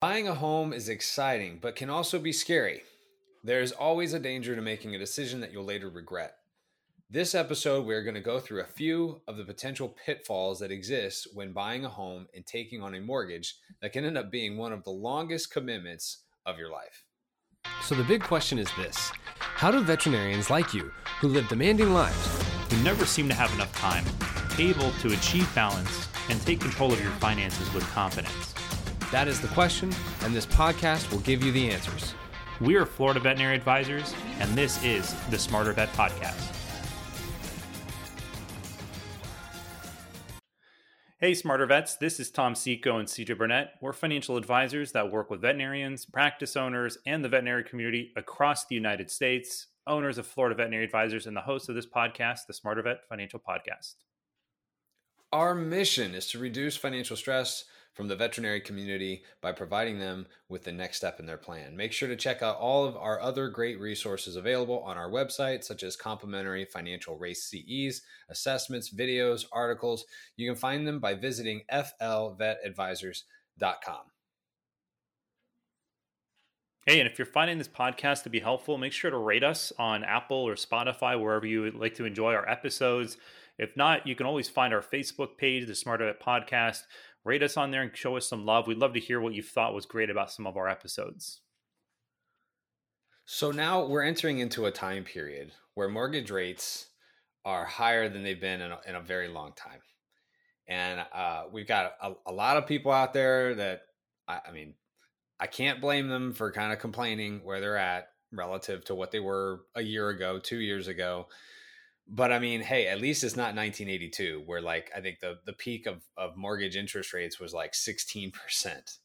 Buying a home is exciting, but can also be scary. There is always a danger to making a decision that you'll later regret. This episode, we're going to go through a few of the potential pitfalls that exist when buying a home and taking on a mortgage that can end up being one of the longest commitments of your life. So, the big question is this How do veterinarians like you, who live demanding lives, who never seem to have enough time, able to achieve balance and take control of your finances with confidence? That is the question, and this podcast will give you the answers. We are Florida Veterinary Advisors, and this is the Smarter Vet Podcast. Hey, Smarter Vets, this is Tom Seco and CJ Burnett. We're financial advisors that work with veterinarians, practice owners, and the veterinary community across the United States, owners of Florida Veterinary Advisors, and the host of this podcast, the Smarter Vet Financial Podcast. Our mission is to reduce financial stress from the veterinary community by providing them with the next step in their plan. Make sure to check out all of our other great resources available on our website, such as complimentary financial race CEs, assessments, videos, articles. You can find them by visiting flvetadvisors.com. Hey, and if you're finding this podcast to be helpful, make sure to rate us on Apple or Spotify, wherever you would like to enjoy our episodes. If not, you can always find our Facebook page, the Smarter Vet Podcast rate us on there and show us some love. We'd love to hear what you thought was great about some of our episodes. So now we're entering into a time period where mortgage rates are higher than they've been in a, in a very long time. And uh, we've got a, a, lot of people out there that, I, I mean, I can't blame them for kind of complaining where they're at relative to what they were a year ago, two years ago but I mean, hey, at least it's not 1982, where like I think the the peak of of mortgage interest rates was like 16 percent.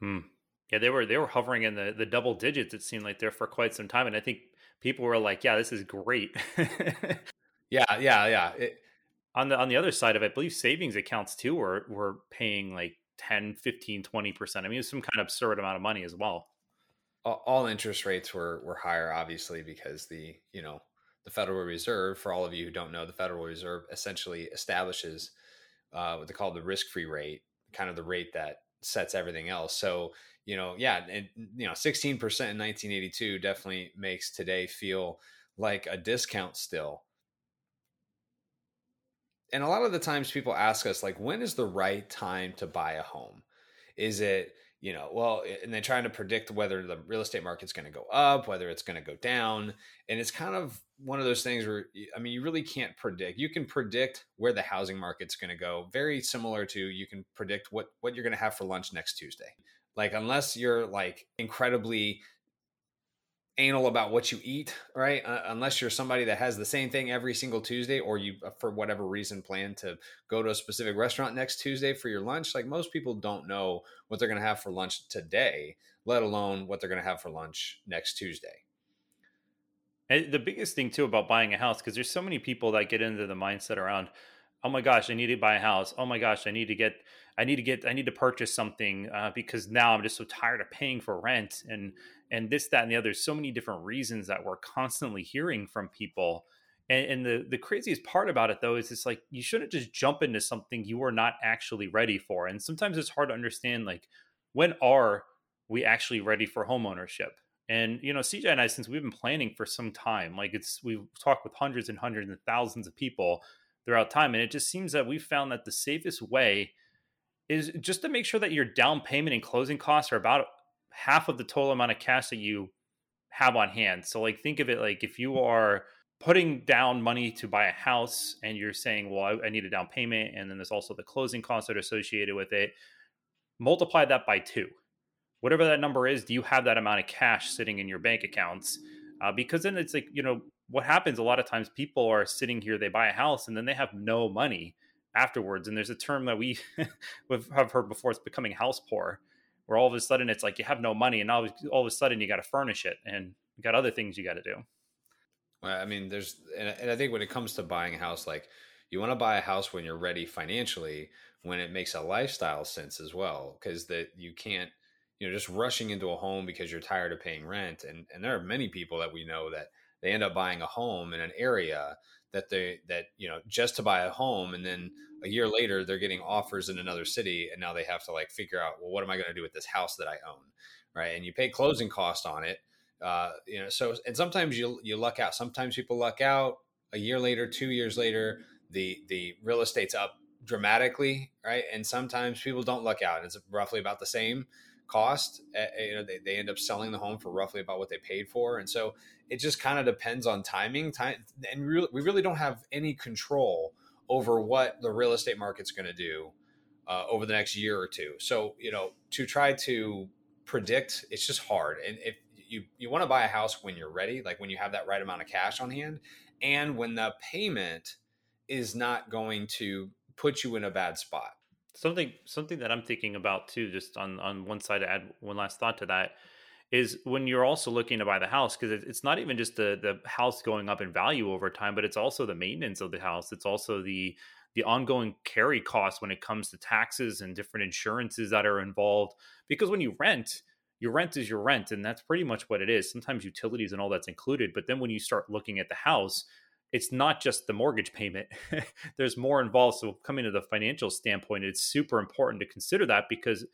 Hmm. Yeah, they were they were hovering in the the double digits. It seemed like there for quite some time, and I think people were like, "Yeah, this is great." yeah, yeah, yeah. It, on the on the other side of it, I believe savings accounts too were were paying like 10, 15, 20 percent. I mean, it's some kind of absurd amount of money as well. All interest rates were were higher, obviously, because the you know the Federal Reserve, for all of you who don't know, the Federal Reserve essentially establishes uh, what they call the risk-free rate, kind of the rate that sets everything else. So, you know, yeah, and you know, 16% in 1982 definitely makes today feel like a discount still. And a lot of the times people ask us like when is the right time to buy a home? Is it you know, well, and they're trying to predict whether the real estate market's going to go up, whether it's going to go down. And it's kind of one of those things where, I mean, you really can't predict. You can predict where the housing market's going to go, very similar to you can predict what, what you're going to have for lunch next Tuesday. Like, unless you're like incredibly anal about what you eat, right? Uh, unless you're somebody that has the same thing every single Tuesday, or you, uh, for whatever reason, plan to go to a specific restaurant next Tuesday for your lunch. Like most people don't know what they're going to have for lunch today, let alone what they're going to have for lunch next Tuesday. And the biggest thing too about buying a house, because there's so many people that get into the mindset around, oh my gosh, I need to buy a house. Oh my gosh, I need to get, I need to get, I need to purchase something uh, because now I'm just so tired of paying for rent and and this, that, and the other. So many different reasons that we're constantly hearing from people. And, and the the craziest part about it though is it's like you shouldn't just jump into something you are not actually ready for. And sometimes it's hard to understand like when are we actually ready for homeownership? And you know, CJ and I, since we've been planning for some time, like it's we've talked with hundreds and hundreds and thousands of people throughout time, and it just seems that we've found that the safest way is just to make sure that your down payment and closing costs are about half of the total amount of cash that you have on hand. So like think of it like if you are putting down money to buy a house and you're saying, well, I, I need a down payment and then there's also the closing costs that are associated with it, multiply that by two. Whatever that number is, do you have that amount of cash sitting in your bank accounts? Uh, because then it's like, you know, what happens a lot of times people are sitting here, they buy a house and then they have no money afterwards. And there's a term that we have heard before, it's becoming house poor where all of a sudden it's like you have no money and all, all of a sudden you got to furnish it and you got other things you got to do. Well, I mean, there's, and I think when it comes to buying a house, like you want to buy a house when you're ready financially, when it makes a lifestyle sense as well, because that you can't, you know, just rushing into a home because you're tired of paying rent. And, and there are many people that we know that they end up buying a home in an area that they that you know just to buy a home and then a year later they're getting offers in another city and now they have to like figure out well what am i going to do with this house that i own right? And you pay closing cost on it uh, you know so and sometimes you you luck out. Sometimes people luck out. A year later two years later the the real estate's up dramatically right? And sometimes people don't luck out it's roughly about the same cost. Uh, you know they, they end up selling the home for roughly about what they paid for and so it just kind of depends on timing time and re- we really don't have any control over what the real estate market's going to do uh, over the next year or two. So you know to try to predict it's just hard. And if you you want to buy a house when you're ready like when you have that right amount of cash on hand and when the payment is not going to put you in a bad spot. Something something that i'm thinking about too just on on one side to add one last thought to that is when you're also looking to buy the house because it's not even just the the house going up in value over time but it's also the maintenance of the house. It's also the the ongoing carry costs when it comes to taxes and different insurances that are involved. Because when you rent your rent is your rent and that's pretty much what it is. Sometimes utilities and all that's included but then when you start looking at the house it's not just the mortgage payment. There's more involved so coming to the financial standpoint it's super important to consider that because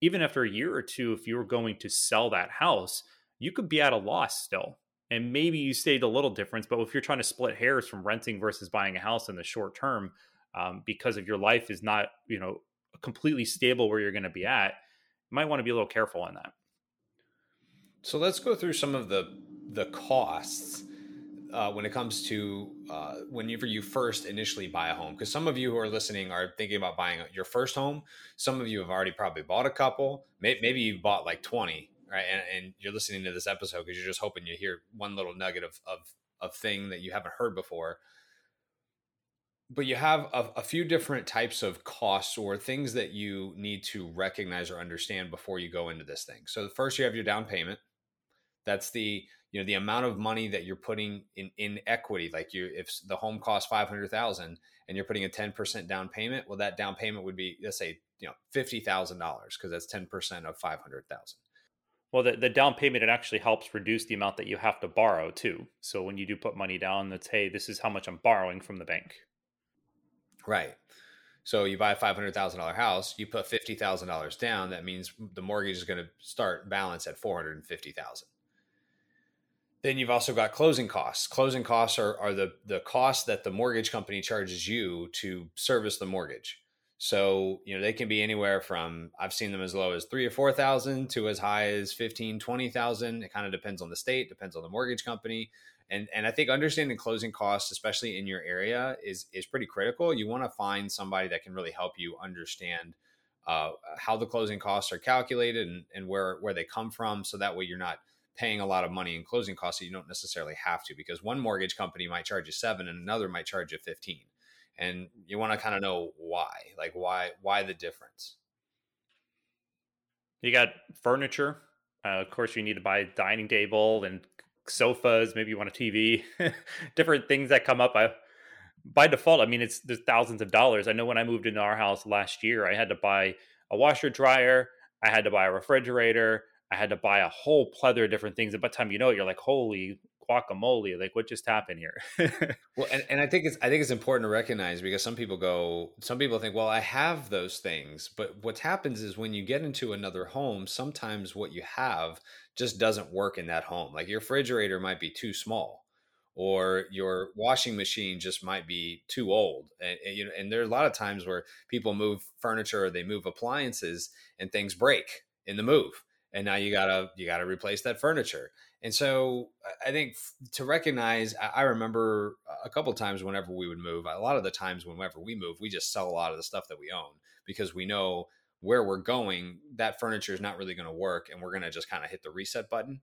even after a year or two, if you were going to sell that house, you could be at a loss still. And maybe you saved a little difference, but if you're trying to split hairs from renting versus buying a house in the short term, um, because of your life is not, you know, completely stable where you're going to be at, you might want to be a little careful on that. So let's go through some of the the costs uh, when it comes to uh, whenever you first initially buy a home because some of you who are listening are thinking about buying your first home. Some of you have already probably bought a couple maybe you've bought like 20 right? And, and you're listening to this episode because you're just hoping you hear one little nugget of, of, of thing that you haven't heard before. But you have a, a few different types of costs or things that you need to recognize or understand before you go into this thing. So first you have your down payment. That's the you know the amount of money that you're putting in in equity like you if the home costs 500000 and you're putting a 10% down payment well that down payment would be let's say you know $50000 because that's 10% of 500000 well the, the down payment it actually helps reduce the amount that you have to borrow too so when you do put money down that's hey this is how much i'm borrowing from the bank right so you buy a five hundred thousand dollar house, you put fifty thousand dollars down. That means the mortgage is going to start balance at four hundred and fifty thousand. Then you've also got closing costs. Closing costs are, are the, the costs that the mortgage company charges you to service the mortgage. So, you know, they can be anywhere from I've seen them as low as three or four thousand to as high as 15, 20,000. It kind of depends on the state, depends on the mortgage company. And and I think understanding closing costs, especially in your area, is is pretty critical. You want to find somebody that can really help you understand uh, how the closing costs are calculated and, and where where they come from. So that way you're not paying a lot of money in closing costs you don't necessarily have to because one mortgage company might charge you seven and another might charge you 15 and you want to kind of know why like why why the difference? You got furniture. Uh, of course you need to buy a dining table and sofas maybe you want a tv different things that come up. I, by default i mean it's there's thousands of dollars. I know when i moved into our house last year i had to buy a washer dryer i had to buy a refrigerator I had to buy a whole plethora of different things. And by the time you know it, you're like, holy guacamole, like what just happened here? well, and, and I think it's I think it's important to recognize because some people go, some people think, well, I have those things, but what happens is when you get into another home, sometimes what you have just doesn't work in that home. Like your refrigerator might be too small or your washing machine just might be too old and, and, you know and there are a lot of times where people move furniture or they move appliances and things break in the move and now you gotta you gotta replace that furniture. And so i think to recognize i remember a couple times whenever we would move a lot of the times whenever we move we just sell a lot of the stuff that we own because we know where we're going that furniture is not really going to work and we're going to just kind of hit the reset button.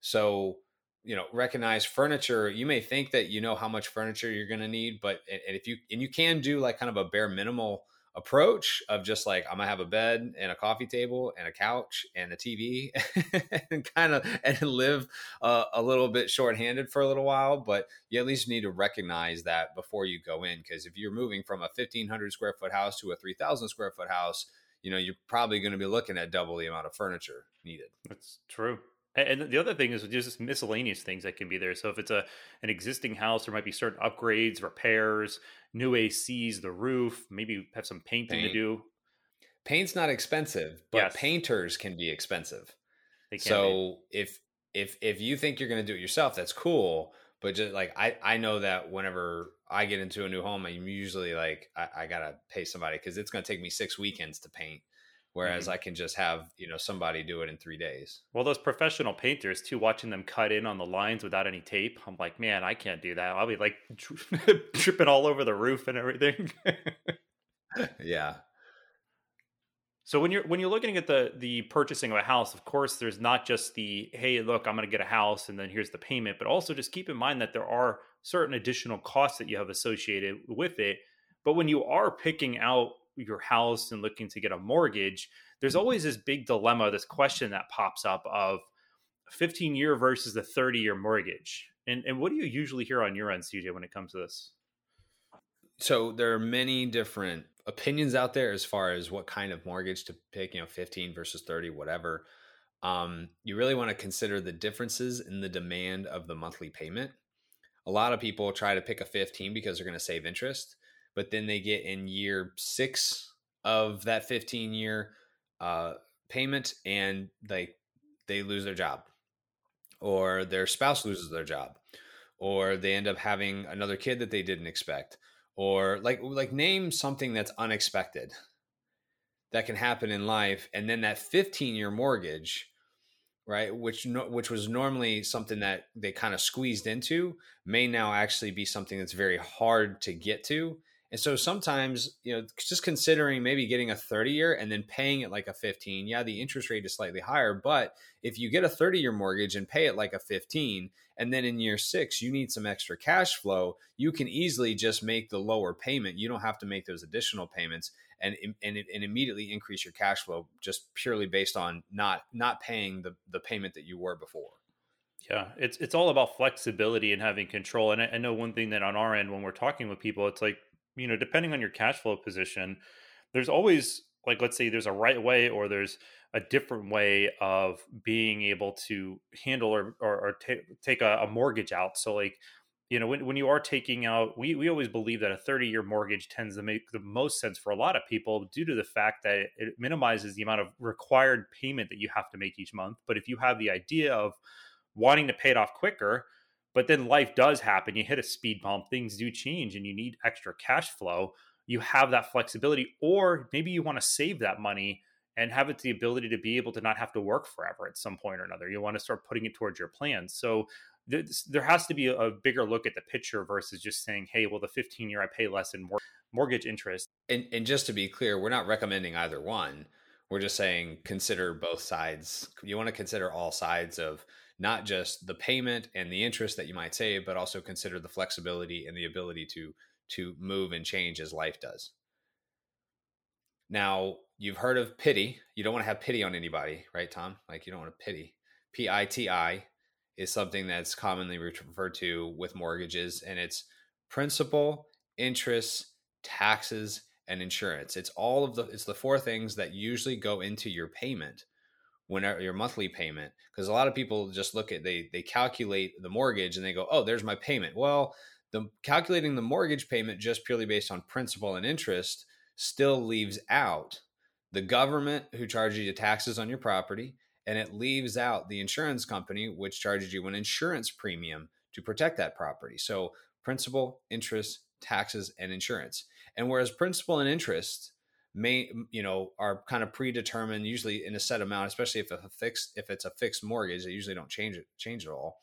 So you know recognize furniture you may think that you know how much furniture you're going to need but and if you and you can do like kind of a bare minimal approach of just like I'm gonna have a bed and a coffee table and a couch and a TV and kind of and live uh, a little bit shorthanded for a little while. But you at least need to recognize that before you go in because if you're moving from a 1500 square foot house to a 3000 square foot house, you know you're probably going to be looking at double the amount of furniture needed. That's true. And the other thing is just miscellaneous things that can be there. So if it's a an existing house, there might be certain upgrades, repairs, new ACs, the roof, maybe have some painting Paint. to do. Paint's not expensive, but yes. painters can be expensive. so be. if if if you think you're going to do it yourself, that's cool. But just like I I know that whenever I get into a new home, I'm usually like I, I gotta pay somebody because it's going to take me six weekends to paint whereas mm-hmm. I can just have you know somebody do it in three days. Well, those professional painters too, watching them cut in on the lines without any tape, I'm like, man, I can't do that. I'll be like tripping all over the roof and everything. yeah. So when you're when you're looking at the the purchasing of a house, of course, there's not just the hey, look, I'm going to get a house and then here's the payment, but also just keep in mind that there are certain additional costs that you have associated with it. But when you are picking out your house and looking to get a mortgage, there's always this big dilemma, this question that pops up of 15 year versus the 30 year mortgage. And and what do you usually hear on your end, CJ, when it comes to this? So there are many different opinions out there as far as what kind of mortgage to pick, you know, 15 versus 30, whatever. Um, you really want to consider the differences in the demand of the monthly payment. A lot of people try to pick a 15 because they're going to save interest but then they get in year six of that 15 year uh, payment and they they lose their job or their spouse loses their job or they end up having another kid that they didn't expect or like like name something that's unexpected that can happen in life and then that 15 year mortgage right which no, which was normally something that they kind of squeezed into may now actually be something that's very hard to get to and so sometimes, you know, just considering maybe getting a 30 year and then paying it like a 15, yeah, the interest rate is slightly higher. But if you get a 30 year mortgage and pay it like a 15, and then in year six, you need some extra cash flow, you can easily just make the lower payment. You don't have to make those additional payments and, and, and immediately increase your cash flow just purely based on not, not paying the, the payment that you were before. Yeah, it's it's all about flexibility and having control. And I, I, know one thing that on our end, when we're talking with people, it's like you know, depending on your cash flow position, there's always like let's say there's a right way or there's a different way of being able to handle or or, or t- take a, a, mortgage out. So like you know when, when you are taking out we, we always believe that a 30 year mortgage tends to make the most sense for a lot of people due to the fact that it minimizes the amount of required payment that you have to make each month but if you have the idea of wanting to pay it off quicker but then life does happen. You hit a speed bump, things do change, and you need extra cash flow. You have that flexibility, or maybe you want to save that money and have it the ability to be able to not have to work forever at some point or another. You want to start putting it towards your plans. So there has to be a, bigger look at the picture versus just saying, "Hey, well, the 15 year I pay less in mor- mortgage interest." And, and just to be clear, we're not recommending either one. We're just saying consider both sides. You want to consider all sides of not just the payment and the interest that you might save, but also consider the flexibility and the ability to to move and change as life does. Now, you've heard of pity. You don't want to have pity on anybody, right, Tom? Like you don't want to pity. P I T I is something that's commonly referred to with mortgages, and it's principal, interest, taxes, and insurance. It's all of the it's the four things that usually go into your payment whenever your monthly payment because a lot of people just look at they they calculate the mortgage and they go oh there's my payment. Well the calculating the mortgage payment just purely based on principal and interest still leaves out the government who charges you taxes on your property and it leaves out the insurance company which charges you an insurance premium to protect that property. So principal interest taxes and insurance. And whereas principal and interest may you know are kind of predetermined usually in a set amount especially if a fixed if it's a fixed mortgage they usually don't change it change it all.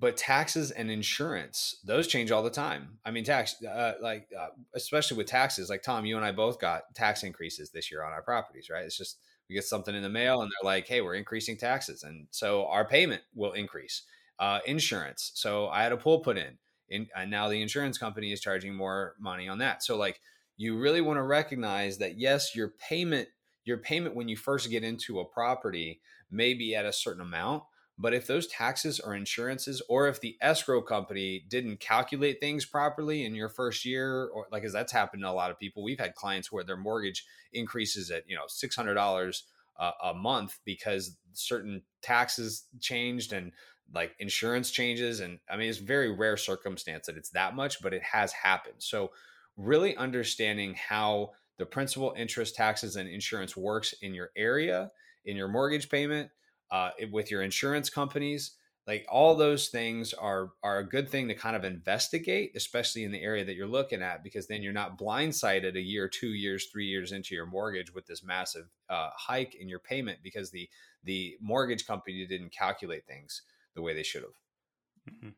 But taxes and insurance those change all the time. I mean tax uh, like uh, especially with taxes like tom you and i both got tax increases this year on our properties right? It's just we get something in the mail and they're like hey we're increasing taxes. And so our payment will increase. Uh, insurance. So i had a pool put in, in and now the insurance company is charging more money on that. So like you really want to recognize that yes, your payment your payment when you first get into a property may be at a certain amount, but if those taxes or insurances, or if the escrow company didn't calculate things properly in your first year, or like as that's happened to a lot of people, we've had clients where their mortgage increases at you know six hundred dollars a, a month because certain taxes changed and like insurance changes and i mean it's very rare circumstance that it's that much but it has happened. So really understanding how the principal interest taxes and insurance works in your area in your mortgage payment uh, with your insurance companies like all those things are are a good thing to kind of investigate especially in the area that you're looking at because then you're not blindsided a year two years three years into your mortgage with this massive uh, hike in your payment because the the mortgage company didn't calculate things the way they should have mm-hmm.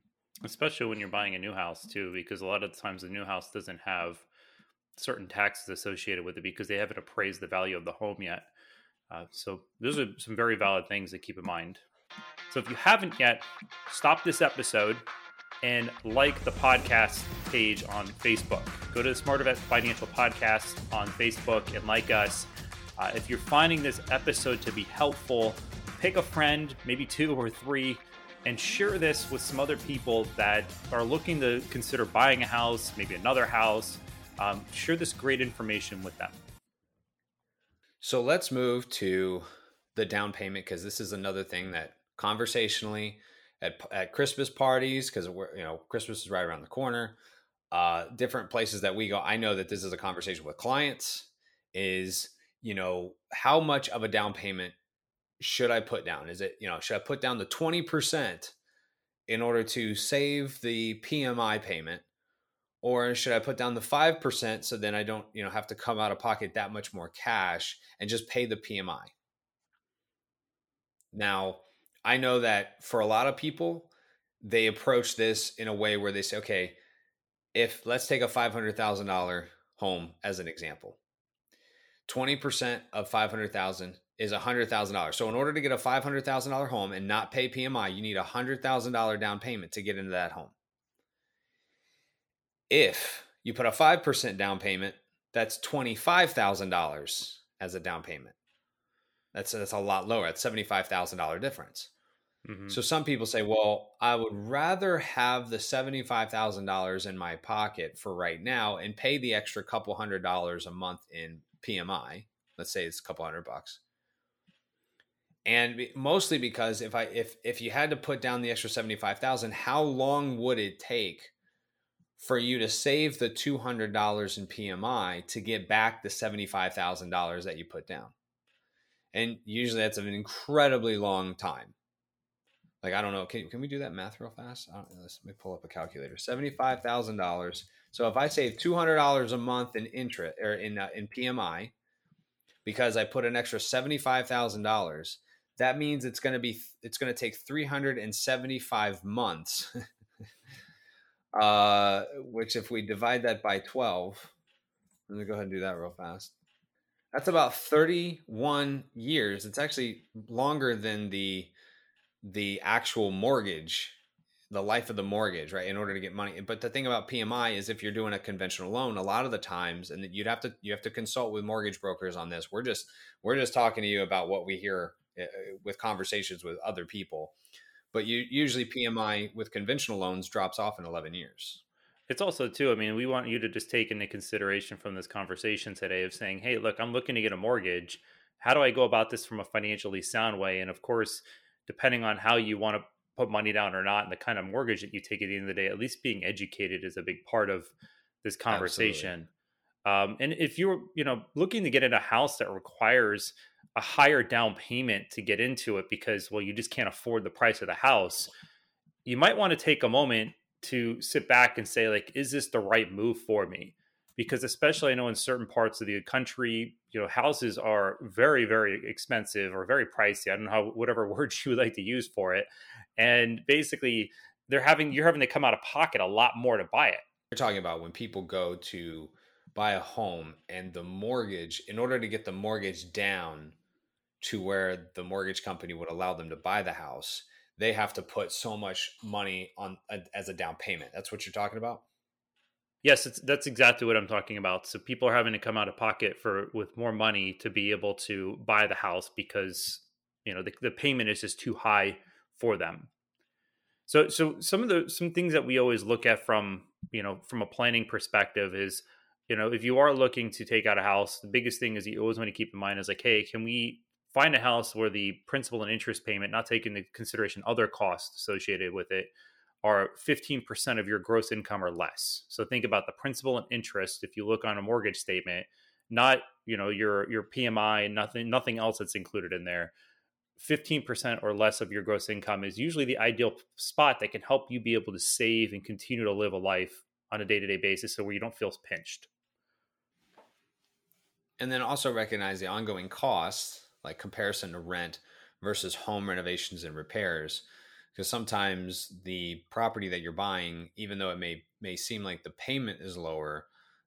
Especially when you're buying a new house too because a lot of times the new house doesn't have certain taxes associated with it because they haven't appraised the value of the home yet uh, so those are some very valid things to keep in mind so if you haven't yet, stop this episode and like the podcast page on Facebook. Go to the SmarterVet Financial Podcast on Facebook and like us. Uh, if you're finding this episode to be helpful, pick a friend, maybe two or three, and share this with some other people that are looking to consider buying a house, maybe another house. Um, share this great information with them. So let's move to the down payment because this is another thing that conversationally at, at Christmas parties because you know Christmas is right around the corner. Uh, different places that we go. I know that this is a conversation with clients. Is you know how much of a down payment should I put down? Is it you know should I put down the twenty percent in order to save the PMI payment? Or should I put down the 5% so then I don't, you know, have to come out of pocket that much more cash and just pay the PMI? Now, I know that for a lot of people, they approach this in a way where they say, okay, if let's take a $500,000 home as an example, 20% of 500,000 is $100,000. So in order to get a $500,000 home and not pay PMI, you need a $100,000 down payment to get into that home. If you put a 5% down payment, that's $25,000 as a down payment. That's that's a lot lower. That's seventy five thousand dollar difference. Mm-hmm. So some people say, well, I would rather have the seventy five thousand dollars in my pocket for right now and pay the extra couple hundred dollars a month in PMI. Let's say it's a couple hundred bucks. And mostly because if I if if you had to put down the extra seventy five thousand, how long would it take for you to save the two hundred dollars in PMI to get back the seventy five thousand dollars that you put down? and usually that's an incredibly long time. Like I don't know, can can we do that math real fast? let's let me pull up a calculator. Seventy five thousand dollars. So if I save two hundred dollars a month in interest or in uh, in PMI, because I put an extra seventy five thousand dollars, that means it's going to be it's going to take three hundred and seventy five months. uh, which if we divide that by twelve, let me go ahead and do that real fast. That's about 31 years. It's actually longer than the the actual mortgage, the life of the mortgage, right? In order to get money. But the thing about PMI is if you're doing a conventional loan, a lot of the times and you'd have to you have to consult with mortgage brokers on this. We're just we're just talking to you about what we hear with conversations with other people. But you usually PMI with conventional loans drops off in 11 years. It's also too. I mean, we want you to just take into consideration from this conversation today of saying, "Hey, look, I'm looking to get a mortgage. How do I go about this from a financially sound way?" And of course, depending on how you want to put money down or not, and the kind of mortgage that you take at the end of the day, at least being educated is a big part of this conversation. Um, and if you're, you know, looking to get in a house that requires a higher down payment to get into it because, well, you just can't afford the price of the house, you might want to take a moment to sit back and say like is this the right move for me? Because especially i know in certain parts of the country you know houses are very very expensive or very pricey i don't know how whatever words you would like to use for it and basically they're having you're having to come out of pocket a lot more to buy it. You're talking about when people go to buy a home and the mortgage in order to get the mortgage down to where the mortgage company would allow them to buy the house they have to put so much money on as a down payment. That's what you're talking about. Yes, that's exactly what I'm talking about. So people are having to come out of pocket for with more money to be able to buy the house because you know the, the payment is just too high for them. So so some of the some things that we always look at from you know from a planning perspective is you know if you are looking to take out a house, the biggest thing is you always want to keep in mind is like, hey, can we find a house where the principal and interest payment, not taking into consideration other costs associated with it, are 15% of your gross income or less. So think about the principal and interest if you look on a mortgage statement, not, you know, your your PMI, nothing nothing else that's included in there. 15% or less of your gross income is usually the ideal spot that can help you be able to save and continue to live a life on a day-to-day basis so where you don't feel pinched. And then also recognize the ongoing costs, like comparison to rent versus home renovations and repairs because sometimes the property that you're buying even though it may may seem like the payment is lower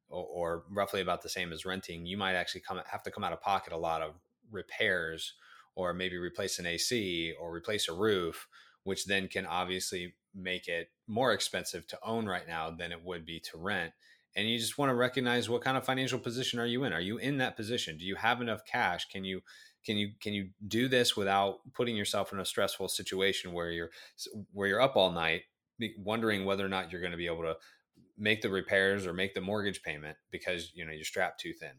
or, or roughly about the same as renting you might actually come have to come out of pocket a lot of repairs or maybe replace an AC or replace a roof which then can obviously make it more expensive to own right now than it would be to rent. And you just want to recognize what kind of financial position are you in? Are you in that position? Do you have enough cash? Can you can you can you do this without putting yourself in a stressful situation where you're where you're up all night wondering whether or not you're going to be able to make the repairs or make the mortgage payment because you know you're strapped too thin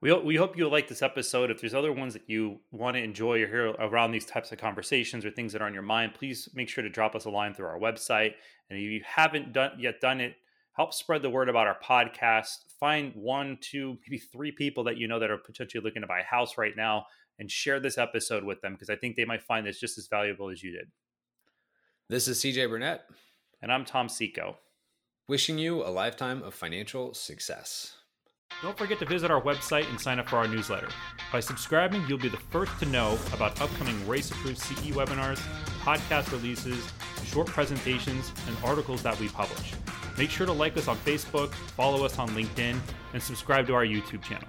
we, we hope you like this episode. If there's other ones that you want to enjoy or hear around these types of conversations or things that are on your mind, please make sure to drop us a line through our website. And if you haven't done yet done it, help spread the word about our podcast. Find one, two, maybe three people that you know that are potentially looking to buy a house right now and share this episode with them because I think they might find this just as valuable as you did. This is CJ Burnett. And I'm Tom Seco. Wishing you a lifetime of financial success. Don't forget to visit our website and sign up for our newsletter. By subscribing, you'll be the first to know about upcoming race approved CE webinars, podcast releases, short presentations, and articles that we publish. Make sure to like us on Facebook, follow us on LinkedIn, and subscribe to our YouTube channel.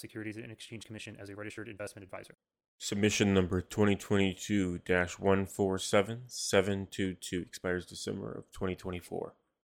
Securities and Exchange Commission as a registered investment advisor. Submission number 2022 147722 expires December of 2024.